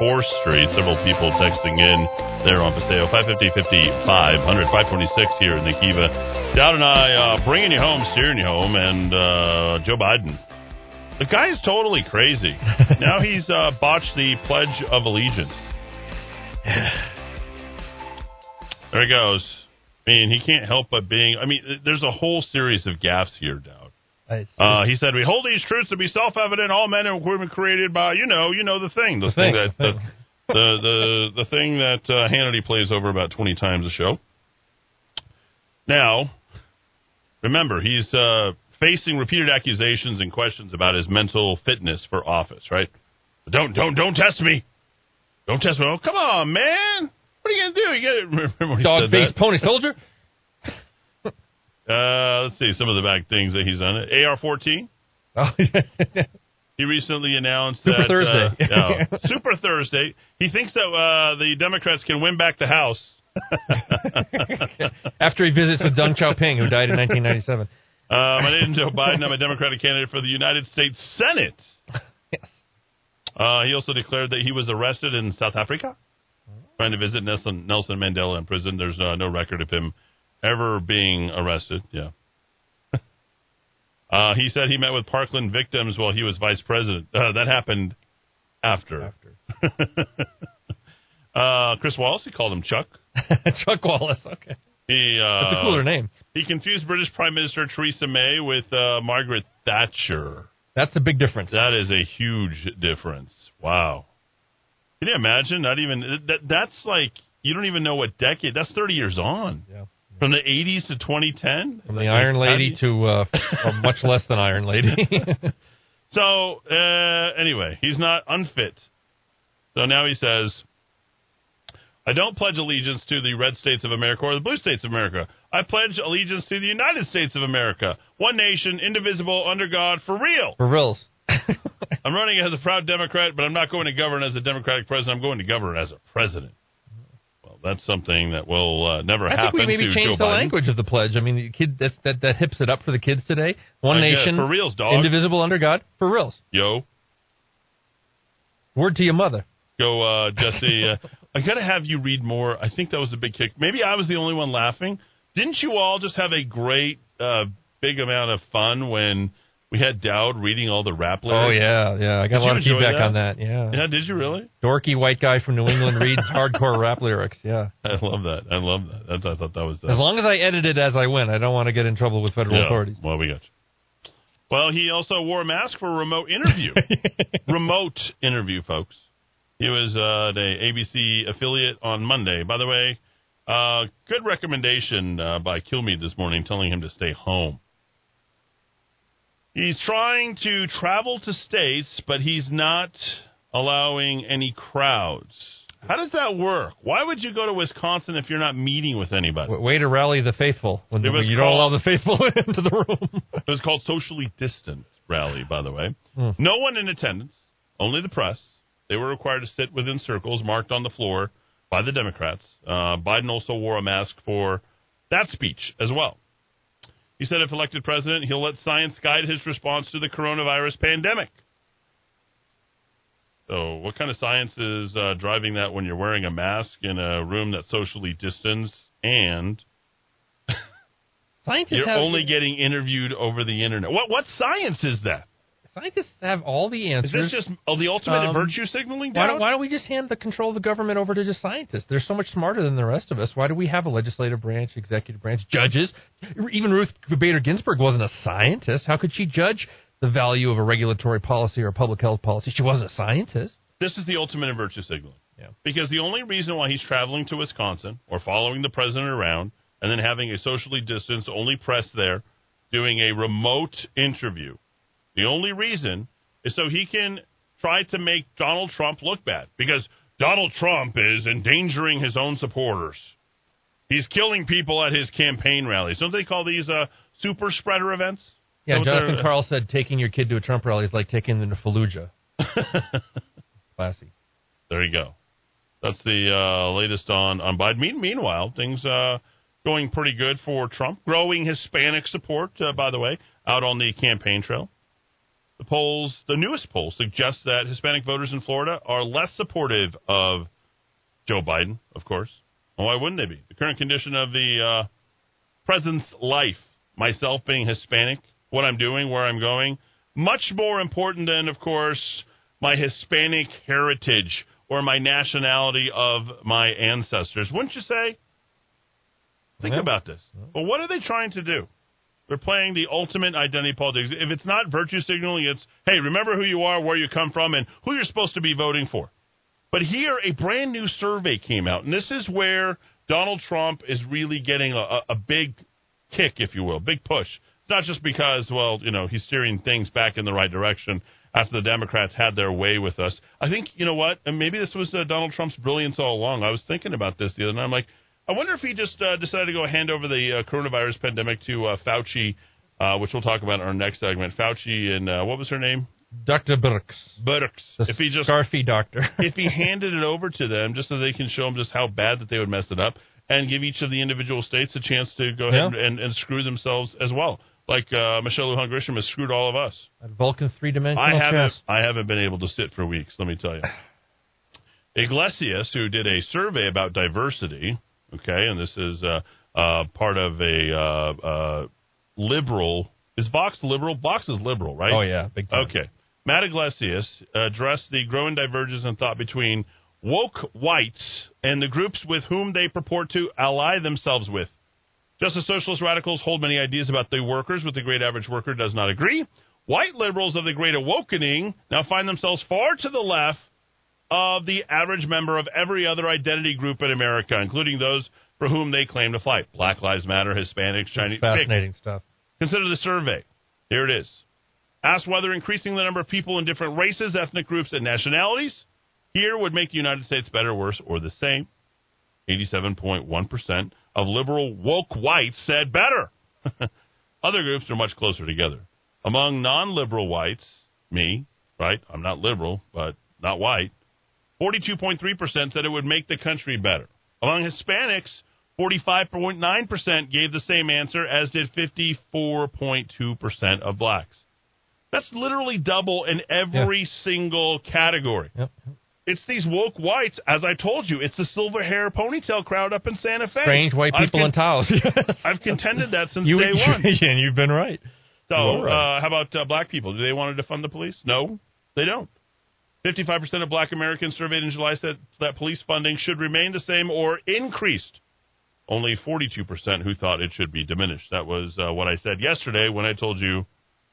4th Street. Several people texting in there on Paseo. 550 500 526 here in the Kiva. Dowd and I uh, bringing you home, steering you home, and uh, Joe Biden. The guy is totally crazy. now he's uh, botched the Pledge of Allegiance. there he goes. I mean, he can't help but being. I mean, there's a whole series of gaffes here, Dowd. Uh, he said, "We hold these truths to be self-evident. All men and women created by you know, you know the thing, the, The thing, thing, that the the the the, thing that uh, Hannity plays over about twenty times a show." Now, remember, he's uh, facing repeated accusations and questions about his mental fitness for office. Right? Don't don't don't test me. Don't test me. Oh, come on, man. What are you gonna do? You gotta remember Dog faced pony soldier. Uh, let's see some of the back things that he's done. AR-14. Oh, He recently announced Super that, Thursday. uh, Super Thursday. He thinks that uh, the Democrats can win back the House. After he visits with Deng Xiaoping, who died in 1997. Uh, my name is Joe Biden. I'm a Democratic candidate for the United States Senate. Yes. Uh, he also declared that he was arrested in South Africa, trying to visit Nelson, Nelson Mandela in prison. There's uh, no record of him ever being arrested. Yeah. uh, he said he met with Parkland victims while he was vice president. Uh, that happened after. After. Uh, Chris Wallace, he called him Chuck. Chuck Wallace. Okay. He uh, That's a cooler name. He confused British Prime Minister Theresa May with uh, Margaret Thatcher. That's a big difference. That is a huge difference. Wow. Can you imagine? Not even that. That's like you don't even know what decade. That's thirty years on. Yeah. From the eighties to twenty ten. From the Iron Lady to uh, a much less than Iron Lady. So uh, anyway, he's not unfit. So now he says, "I don't pledge allegiance to the red states of America or the blue states of America. I pledge allegiance to the United States of America, one nation, indivisible, under God, for real." For reals. I'm running as a proud Democrat, but I'm not going to govern as a Democratic president. I'm going to govern as a president. That's something that will uh, never I think happen we maybe change the Biden. language of the pledge. I mean, the kid that's, that that hips it up for the kids today. One I nation, For reals, dog. indivisible under God. For reals. Yo, Word to your mother. go, uh, Jesse. uh, I got to have you read more. I think that was a big kick. Maybe I was the only one laughing. Didn't you all just have a great, uh, big amount of fun when we had Dowd reading all the rap lyrics? Oh yeah, yeah. I got Did a lot of feedback that? on that. Yeah. Yeah, did you really? Dorky white guy from New England reads hardcore rap lyrics. Yeah. I love that. I love that. That's, I thought that was. Uh, As long as I edit it as I went, I don't want to get in trouble with federal Yeah. authorities. Well, we got you. Well, he also wore a mask for a remote interview. remote interview, folks. He was uh, the ABC affiliate on Monday. By the way, uh, good recommendation uh, by Kilmeade this morning, telling him to stay home. He's trying to travel to states, but he's not allowing any crowds. How does that work? Why would you go to Wisconsin if you're not meeting with anybody? Way to rally the faithful when you don't allow the faithful into the room. It was called socially distant rally, by the way. Hmm. No one in attendance, only the press. They were required to sit within circles marked on the floor by the Democrats. Uh, Biden also wore a mask for that speech as well. He said if elected president, he'll let science guide his response to the coronavirus pandemic. So, what kind of science is uh, driving that when you're wearing a mask in a room that's socially distanced and Scientists you're only getting interviewed over the internet? What what science is that? Scientists have all the answers. Is this just oh, the ultimate Um, virtue signaling? Why don't, why don't we just hand the control of the government over to just scientists? They're so much smarter than the rest of us. Why do we have a legislative branch, executive branch, judges? Even Ruth Bader Ginsburg wasn't a scientist. How could she judge the value of a regulatory policy or a public health policy? She wasn't a scientist. This is the ultimate in virtue signaling. Yeah. Because the only reason why he's traveling to Wisconsin or following the president around and then having a socially distanced, only press there, doing a remote interview, the only reason is so he can try to make Donald Trump look bad. Because Donald Trump is endangering his own supporters. He's killing people at his campaign rallies. Don't they call these uh, super spreader events? Yeah, Jonathan Karl said taking your kid to a Trump rally is like taking them to Fallujah. Classy. There you go. That's the uh, latest on on Biden. Mean- Meanwhile, things uh, going pretty good for Trump. Growing Hispanic support, uh, by the way, out on the campaign trail. The polls, the newest poll, suggests that Hispanic voters in Florida are less supportive of Joe Biden, of course. Well, why wouldn't they be? The current condition of the uh, president's life, myself being Hispanic, what I'm doing, where I'm going, much more important than, of course, my Hispanic heritage or my nationality of my ancestors. Wouldn't you say? Think Yeah. about this. Well, what are they trying to do? They're playing the ultimate identity politics. If it's not virtue signaling, it's, hey, remember who you are, where you come from, and who you're supposed to be voting for. But here, a brand new survey came out, and this is where Donald Trump is really getting a, a, big kick, if you will, big push. Not just because, well, you know, he's steering things back in the right direction after the Democrats had their way with us. I think, you know what, and maybe this was uh, Donald Trump's brilliance all along. I was thinking about this the other night. I'm like, I wonder if he just uh, decided to go hand over the uh, coronavirus pandemic to uh, Fauci, uh, which we'll talk about in our next segment. Fauci and uh, what was her name? Dr. Birx, Birx. the If he just Scarfy doctor. if he handed it over to them just so they can show them just how bad that they would mess it up and give each of the individual states a chance to go ahead Yeah. and, and screw themselves as well. Like uh, Michelle Lujan Grisham has screwed all of us. Vulcan three dimensional I haven't chess. I haven't been able to sit for weeks, let me tell you. Yglesias, who did a survey about diversity, okay, and this is uh, uh, part of a uh, uh, liberal. Is Vox liberal? Vox is liberal, right? Oh yeah, big time. Okay. Matt Yglesias addressed the growing divergence in thought between woke whites and the groups with whom they purport to ally themselves with. Just as socialist radicals hold many ideas about the workers, with the great average worker does not agree. White liberals of the great awakening now find themselves far to the left of the average member of every other identity group in America, including those for whom they claim to fight. Black Lives Matter, Hispanics, Chinese. Fascinating stuff. Consider the survey. Here it is. Asked whether increasing the number of people in different races, ethnic groups, and nationalities here would make the United States better, worse, or the same. 87.1% of liberal woke whites said better. Other groups are much closer together. Among non liberal whites, me, right? I'm not liberal, but not white. 42.3% said it would make the country better. Among Hispanics, 45.9% gave the same answer, as did 54.2% of blacks. That's literally double in every single category. Yep. It's these woke whites, as I told you, it's the silver hair ponytail crowd up in Santa Fe. Strange white people con- in Taos. I've contended that since you, day one. and you've been right. So, right. uh, how about uh, black people? Do they want to defund the police? No, they don't. 55% of black Americans surveyed in July said that police funding should remain the same or increased. Only 42% who thought it should be diminished. That was uh, what I said yesterday when I told you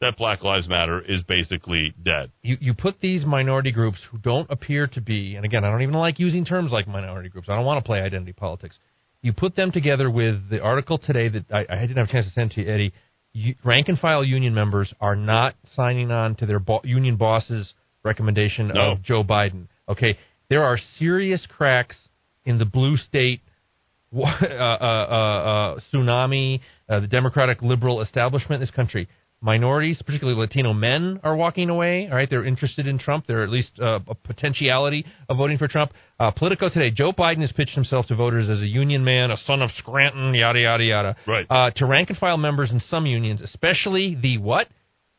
that Black Lives Matter is basically dead. you, you put these minority groups who don't appear to be, and again, I don't even like using terms like minority groups. I don't want to play identity politics. You put them together with the article today that I, I didn't have a chance to send to you, Eddie. You, rank and file union members are not signing on to their bo- union boss's recommendation No. of Joe Biden. Okay, there are serious cracks in the blue state uh, uh, uh, uh, tsunami, uh, the democratic liberal establishment in this country. Minorities, particularly Latino men, are walking away. All right, they're interested in Trump. They're at least uh, a potentiality of voting for Trump. Uh, Politico today: Joe Biden has pitched himself to voters as a union man, a son of Scranton, yada yada yada. Right. Uh, to rank and file members in some unions, especially the what?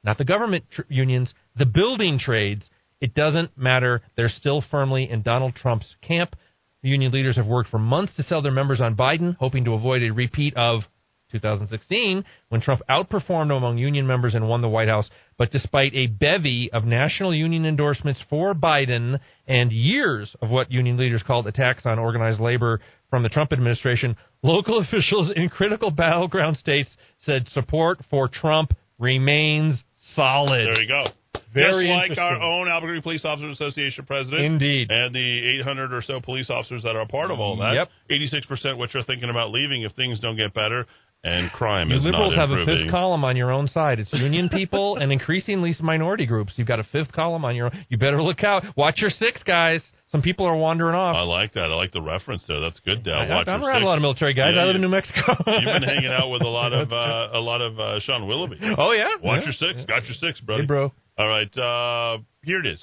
Not the government tr- unions, the building trades. It doesn't matter. They're still firmly in Donald Trump's camp. The union leaders have worked for months to sell their members on Biden, hoping to avoid a repeat of 2016 when Trump outperformed among union members and won the White House. But despite a bevy of national union endorsements for Biden and years of what union leaders called attacks on organized labor from the Trump administration, local officials in critical battleground states said support for Trump remains solid. There you go. Very Just like our own Albuquerque Police Officers Association president. Indeed. And the 800 or so police officers that are a part of all that. Yep. 86% which are thinking about leaving if things don't get better. And crime You is liberals have a fifth column on your own side. It's union people and increasingly minority groups. You've got a fifth column on your own. You better look out. Watch your six, guys. Some people are wandering off. I like that. I like the reference there. That's good, Dowd. I, I'm around a lot of military guys. Yeah, I live you- in New Mexico. You've been hanging out with a lot of uh, a lot of uh, Sean Willoughby. oh yeah. Watch Yeah. your six. Got your six, brother. Hey, bro. All right, uh, here it is.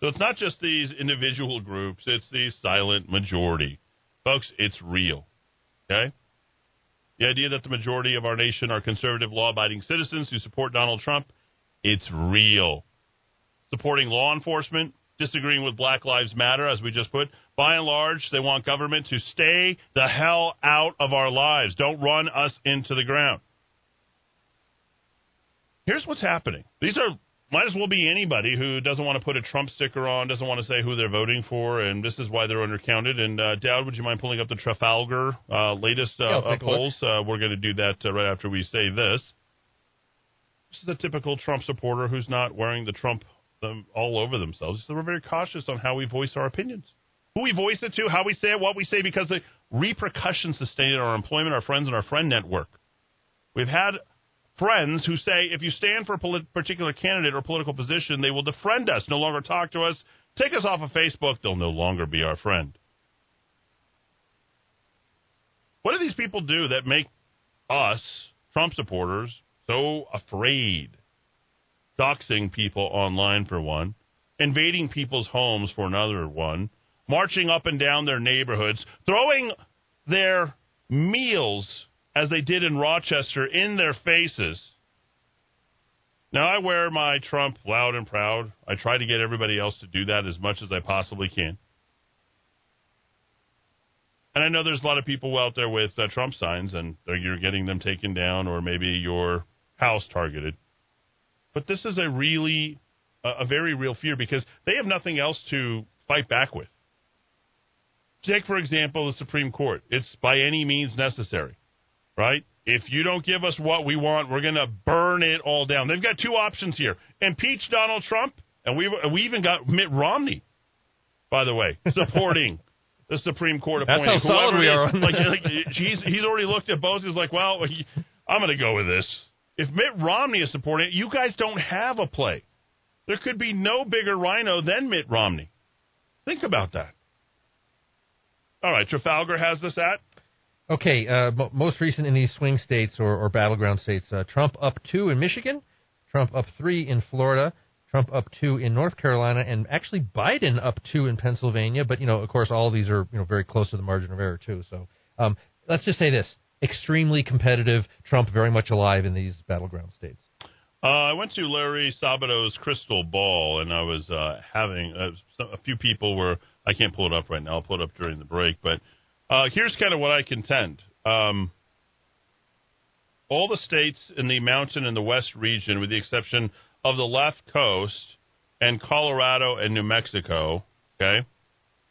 So it's not just these individual groups; it's the silent majority, folks. It's real. Okay. The idea that the majority of our nation are conservative, law-abiding citizens who support Donald Trump It's real. Supporting law enforcement, disagreeing with Black Lives Matter, as we just put. By and large, they want government to stay the hell out of our lives. Don't run us into the ground. Here's what's happening. These are might as well be anybody who doesn't want to put a Trump sticker on, doesn't want to say who they're voting for, and this is why they're undercounted. And uh, Dowd, would you mind pulling up the Trafalgar uh, latest uh, Yeah, uh, take a look. polls? Uh, we're going to do that uh, right after we say this. This is a typical Trump supporter who's not wearing the Trump them all over themselves. So we're very cautious on how we voice our opinions, who we voice it to, how we say it, what we say, because the repercussions sustain in our employment, our friends, and our friend network. We've had friends who say if you stand for a polit- particular candidate or political position, they will defriend us, no longer talk to us, take us off of Facebook, they'll no longer be our friend. What do these people do that make us, Trump supporters, so afraid? Doxing people online, for one, invading people's homes, for another one, marching up and down their neighborhoods, throwing their meals as they did in Rochester in their faces. Now, I wear my Trump loud and proud. I try to get everybody else to do that as much as I possibly can. And I know there's a lot of people out there with uh, Trump signs, and you're getting them taken down, or maybe your house targeted. But this is a really, a a very real fear because they have nothing else to fight back with. Take, for example, the Supreme Court. It's by any means necessary, right? If you don't give us what we want, we're going to burn it all down. They've got two options here impeach Donald Trump, and we, we even got Mitt Romney, by the way, supporting the Supreme Court That's how solid we are like, like, he's, he's already looked at both. He's like, well, I'm going to go with this. If Mitt Romney is supporting it, you guys don't have a play. There could be no bigger RINO than Mitt Romney. Think about that. All right, Trafalgar has this at. Okay, uh, mo most recent in these swing states or, or battleground states, uh, Trump up two in Michigan, Trump up three in Florida, Trump up two in North Carolina, and actually Biden up two in Pennsylvania. But you know, of course, all of these are you know very close to the margin of error too. So um, let's just say this: extremely competitive. Trump very much alive in these battleground states. Uh, I went to Larry Sabato's crystal ball, and I was uh, having uh, a few people were. I can't pull it up right now. I'll pull it up during the break. But uh, here's kind of what I contend. Um, all the states in the mountain and the west region, with the exception of the left coast and Colorado and New Mexico, okay,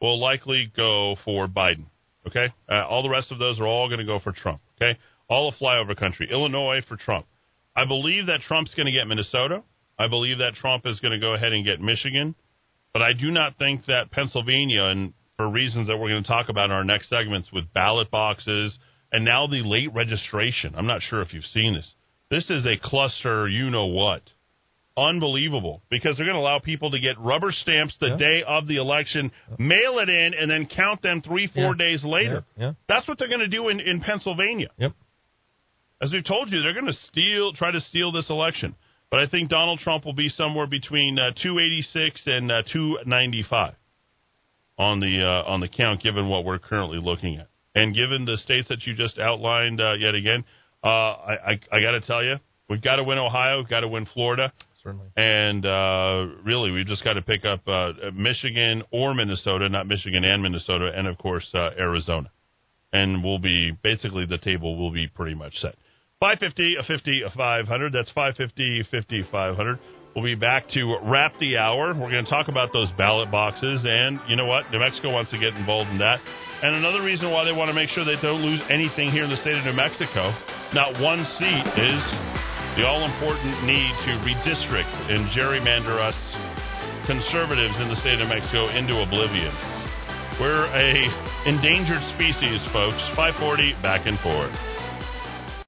will likely go for Biden. Okay, uh, all the rest of those are all going to go for Trump. Okay, all of flyover country, Illinois for Trump. I believe that Trump's going to get Minnesota. I believe that Trump is going to go ahead and get Michigan. But I do not think that Pennsylvania, and for reasons that we're going to talk about in our next segments with ballot boxes and now the late registration. I'm not sure if you've seen this. This is a cluster, you know what. Unbelievable. Because they're going to allow people to get rubber stamps the Yeah. day of the election, mail it in, and then count them three, four Yeah. days later. Yeah. That's what they're going to do in, in Pennsylvania. Yep. As we've told you, they're going to steal, try to steal this election. But I think Donald Trump will be somewhere between uh, 286 and uh, 295 on the uh, on the count, given what we're currently looking at, and given the states that you just outlined uh, yet again. Uh, I I, I got to tell you, we've got to win Ohio, we've got to win Florida, Certainly. and uh, really we've just got to pick up uh, Michigan or Minnesota, not Michigan and Minnesota, and of course uh, Arizona and we'll be basically the table will be pretty much set. 550, a 50, a 500. That's 550, 50, 500. We'll be back to wrap the hour. We're going to talk about those ballot boxes, and you know what? New Mexico wants to get involved in that. And another reason why they want to make sure they don't lose anything here in the state of New Mexico, not one seat, is the all important need to redistrict and gerrymander us conservatives in the state of Mexico into oblivion. We're a endangered species, folks. 540 back and forth.